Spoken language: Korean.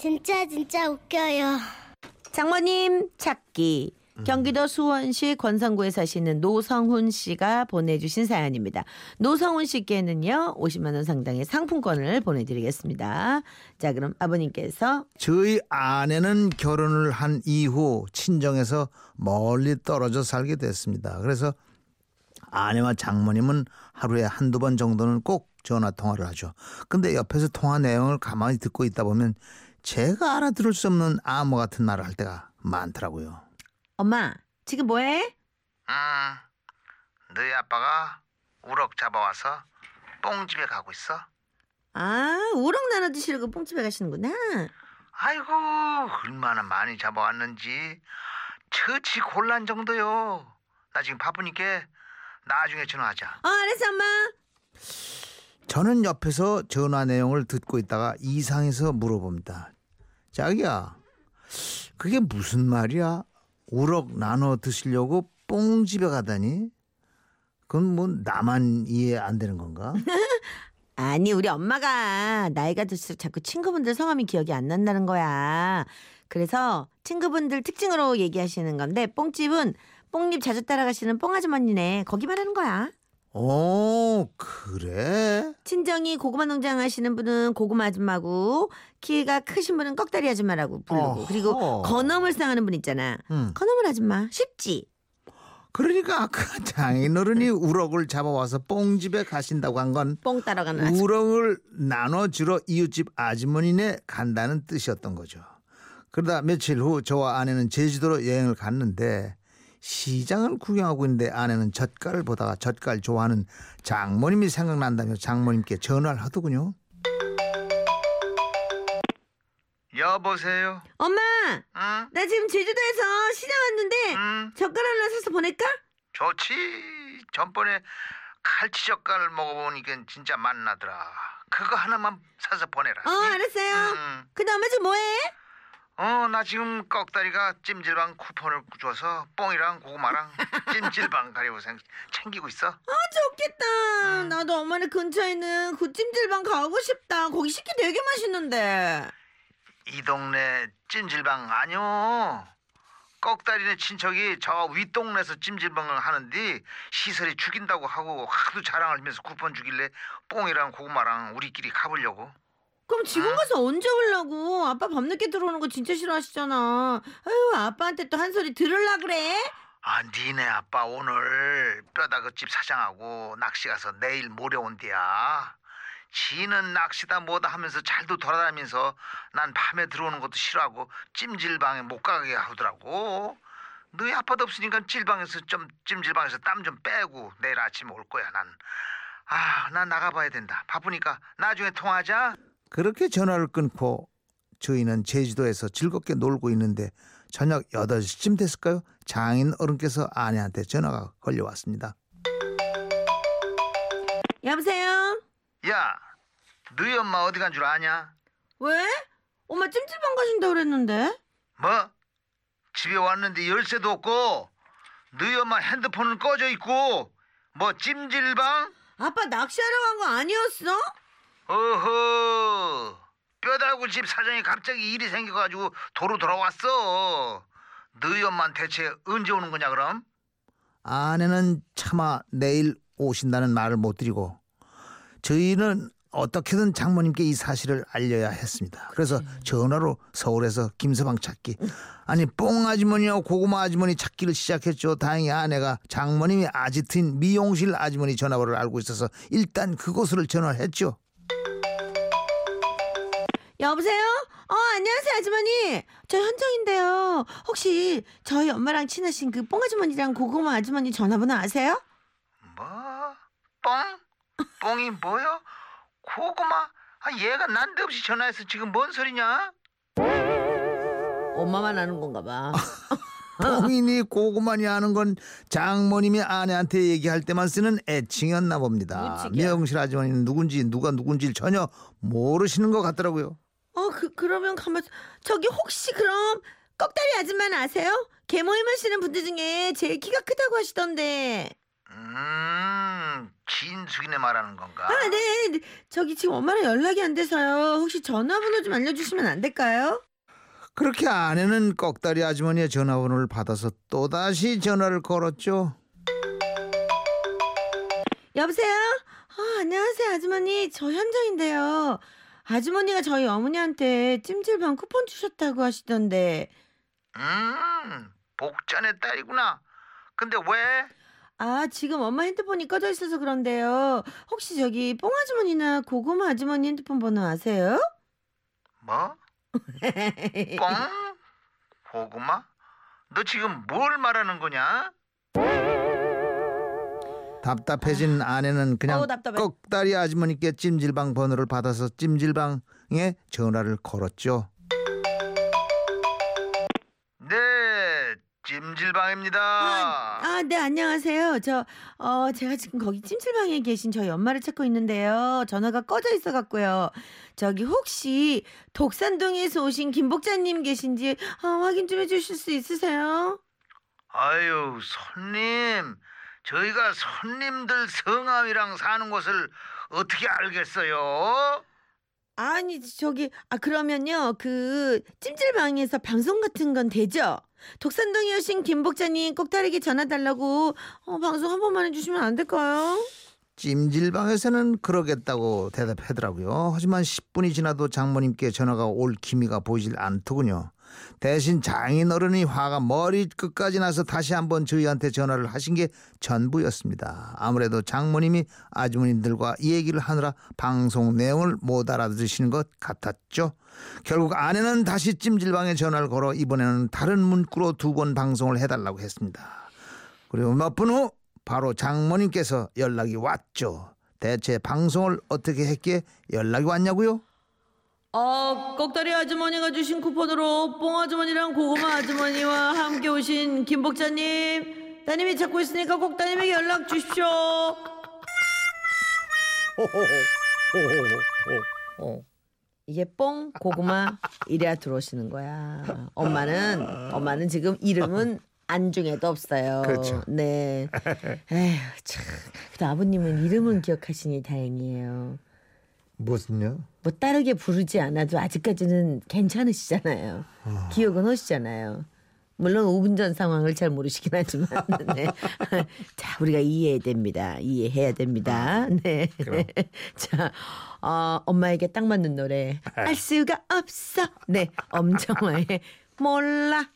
진짜 진짜 웃겨요. 장모님 찾기. 경기도 수원시 권성구에 사시는 노성훈 씨가 보내주신 사연입니다. 노성훈 씨께는요 50만 원 상당의 상품권을 보내드리겠습니다. 자 그럼 아버님께서 저희 아내는 결혼을 한 이후 친정에서 멀리 떨어져 살게 됐습니다. 그래서 아내와 장모님은 하루에 한두 번 정도는 꼭 전화 통화를 하죠. 근데 옆에서 통화 내용을 가만히 듣고 있다 보면 제가 알아들을 수 없는 암호 같은 말을 할 때가 많더라고요. 엄마 지금 뭐해? 음, 너희 아빠가 우럭 잡아와서 뽕집에 가고 있어. 아 우럭 나눠 드시려고 뽕집에 가시는구나. 아이고 얼마나 많이 잡아왔는지 처치 곤란 정도요. 나 지금 바쁘니까 나중에 전화하자. 어 알았어 엄마. 저는 옆에서 전화 내용을 듣고 있다가 이상해서 물어봅니다. 자기야, 그게 무슨 말이야? 우럭 나눠 드시려고 뽕집에 가다니? 그건 뭐 나만 이해 안 되는 건가? 아니 우리 엄마가 나이가 들수록 자꾸 친구분들 성함이 기억이 안 난다는 거야. 그래서 친구분들 특징으로 얘기하시는 건데 뽕집은 뽕잎 자주 따라가시는 뽕아주머니네 거기 말하는 거야. 어, 그래? 친정이 고구마 농장 하시는 분은 고구마 아줌마고 키가 크신 분은 꺽다리 아줌마라고 부르고 어허. 그리고 건어물 상하는 분 있잖아. 응. 건어물 아줌마 쉽지? 그러니까 아까 장인어른이 우럭을 잡아와서 뽕집에 가신다고 한 건 뽕 따라가는 아줌마. 우럭을 나눠주러 이웃집 아주머니네 간다는 뜻이었던 거죠. 그러다 며칠 후 저와 아내는 제주도로 여행을 갔는데 시장을 구경하고 있는데 아내는 젓갈을 보다가 젓갈 좋아하는 장모님이 생각난다며 장모님께 전화를 하더군요. 여보세요. 엄마 응? 나 지금 제주도에서 시장 왔는데 응? 젓갈 하나 사서 보낼까? 좋지. 전번에 칼치 젓갈 먹어보니까 진짜 맛나더라. 그거 하나만 사서 보내라. 어 알았어요. 응. 근데 엄마 지금 뭐해? 어, 나 지금 꺽다리가 찜질방 쿠폰을 줘서 뽕이랑 고구마랑 찜질방 가려고 생- 챙기고 있어. 아 좋겠다. 나도 엄마네 근처에 있는 그 찜질방 가고 싶다. 거기 식기 되게 맛있는데. 이 동네 찜질방 아니요. 꺽다리네 친척이 저 윗동네에서 찜질방을 하는데 시설이 죽인다고 하고 하도 자랑을 하면서 쿠폰 주길래 뽕이랑 고구마랑 우리끼리 가보려고. 그럼 지금 가서 언제 오려고? 아빠 밤늦게 들어오는 거 진짜 싫어하시잖아. 아유 아빠한테 또 한 소리 들을라 그래? 아, 니네 아빠 오늘 뼈다귀집 사장하고 낚시 가서 내일 모레 온대야. 지는 낚시다 뭐다 하면서 잘도 돌아다니면서 난 밤에 들어오는 것도 싫어하고 찜질방에 못 가게 하더라고. 너희 아빠도 없으니까 찔방에서 좀 찜질방에서 땀 좀 빼고 내일 아침에 올 거야 난. 아, 난 나가봐야 된다. 바쁘니까 나중에 통화하자. 그렇게 전화를 끊고 저희는 제주도에서 즐겁게 놀고 있는데 저녁 8시쯤 됐을까요? 장인 어른께서 아내한테 전화가 걸려왔습니다. 여보세요? 야, 너희 엄마 어디 간 줄 아냐? 왜? 엄마 찜질방 가신다 그랬는데? 뭐? 집에 왔는데 열쇠도 없고 너희 엄마 핸드폰은 꺼져 있고 뭐 찜질방? 아빠 낚시하러 간 거 아니었어? 어허 뼈다구 집 사장이 갑자기 일이 생겨가지고 도로 돌아왔어 너희 엄마는 대체 언제 오는 거냐 그럼? 아내는 차마 내일 오신다는 말을 못 드리고 저희는 어떻게든 장모님께 이 사실을 알려야 했습니다. 그래서 전화로 서울에서 김서방 찾기 아니 뽕 아주머니와 고구마 아주머니 찾기를 시작했죠. 다행히 아내가 장모님이 아지트인 미용실 아주머니 전화번호를 알고 있어서 일단 그곳을 전화를 했죠. 여보세요? 어, 안녕하세요, 아주머니. 저 현정인데요. 혹시 저희 엄마랑 친하신 그 뽕아주머니랑 고구마 아주머니 전화번호 아세요? 뭐? 뽕? 뽕이 뭐요? 고구마? 아, 얘가 난데없이 전화해서 지금 뭔 소리냐? 엄마만 아는 건가 봐. 뽕이니 고구마니 하는 건 장모님이 아내한테 얘기할 때만 쓰는 애칭이었나 봅니다. 무지개야. 미용실 아주머니는 누군지 누가 누군지 전혀 모르시는 것 같더라고요. 어, 그, 그러면 가만, 저기 혹시 그럼 꺽다리 아줌마는 아세요? 개모임 하시는 분들 중에 제일 키가 크다고 하시던데. 음, 진숙이네 말하는 건가? 아, 네. 네. 저기 지금 엄마랑 연락이 안 돼서요. 혹시 전화번호 좀 알려주시면 안 될까요? 그렇게 아내는 꺽다리 아주머니의 전화번호를 받아서 또다시 전화를 걸었죠. 여보세요? 아, 안녕하세요, 아주머니. 저 현정인데요. 아주머니가 저희 어머니한테 찜질방 쿠폰 주셨다고 하시던데. 음, 복전의 딸이구나. 근데 왜? 아, 지금 엄마 핸드폰이 꺼져 있어서 그런데요. 혹시 저기 뽕 아주머니나 고구마 아주머니 핸드폰 번호 아세요? 뭐? 뻥? 고구마? 너 지금 뭘 말하는 거냐? 답답해진 아내는 그냥 어우, 답답해. 꺽다리 아주머니께 찜질방 번호를 받아서 찜질방에 전화를 걸었죠. 네, 찜질방입니다. 아, 아, 네, 안녕하세요. 저, 어, 제가 지금 거기 찜질방에 계신 저희 엄마를 찾고 있는데요. 전화가 꺼져 있어갖고요. 저기 혹시 독산동에서 오신 김복자님 계신지 어, 확인 좀 해주실 수 있으세요? 아유, 손님. 저희가 손님들 성함이랑 사는 곳을 어떻게 알겠어요? 아니, 저기, 아, 그러면요. 그, 찜질방에서 방송 같은 건 되죠? 독산동에 오신 김복자님 꼭 다르게 전화 달라고 어, 방송 한 번만 해주시면 안 될까요? 찜질방에서는 그러겠다고 대답하더라고요. 하지만 10분이 지나도 장모님께 전화가 올 기미가 보이질 않더군요. 대신 장인 어른이 화가 머리 끝까지 나서 다시 한번 저희한테 전화를 하신 게 전부였습니다. 아무래도 장모님이 아주머님들과 이 얘기를 하느라 방송 내용을 못 알아들으시는 것 같았죠. 결국 아내는 다시 찜질방에 전화를 걸어 이번에는 다른 문구로 두 번 방송을 해달라고 했습니다. 그리고 몇 분 후 바로 장모님께서 연락이 왔죠. 대체 방송을 어떻게 했기에 연락이 왔냐고요? 어, 꼭다리 아주머니가 주신 쿠폰으로 뽕 아주머니랑 고구마 아주머니와 함께 오신 김복자님, 따님이 찾고 있으니까 꼭 따님에게 연락 주십시오. 이게 뽕 고구마 이래야 들어오시는 거야. 엄마는 엄마는 지금 이름은 안중에도 없어요. 그렇죠. 네. 에휴 참. 그래도 아버님은 이름은 기억하시니 다행이에요. 무슨요? 뭐 따르게 부르지 않아도 아직까지는 괜찮으시잖아요. 기억은 하시잖아요. 물론 5분 전 상황을 잘 모르시긴 하지만 네. 자 우리가 이해해야 됩니다. 이해해야 됩니다. 네. 자 어, 엄마에게 딱 맞는 노래 알 수가 없어. 네 엄정화의 몰라.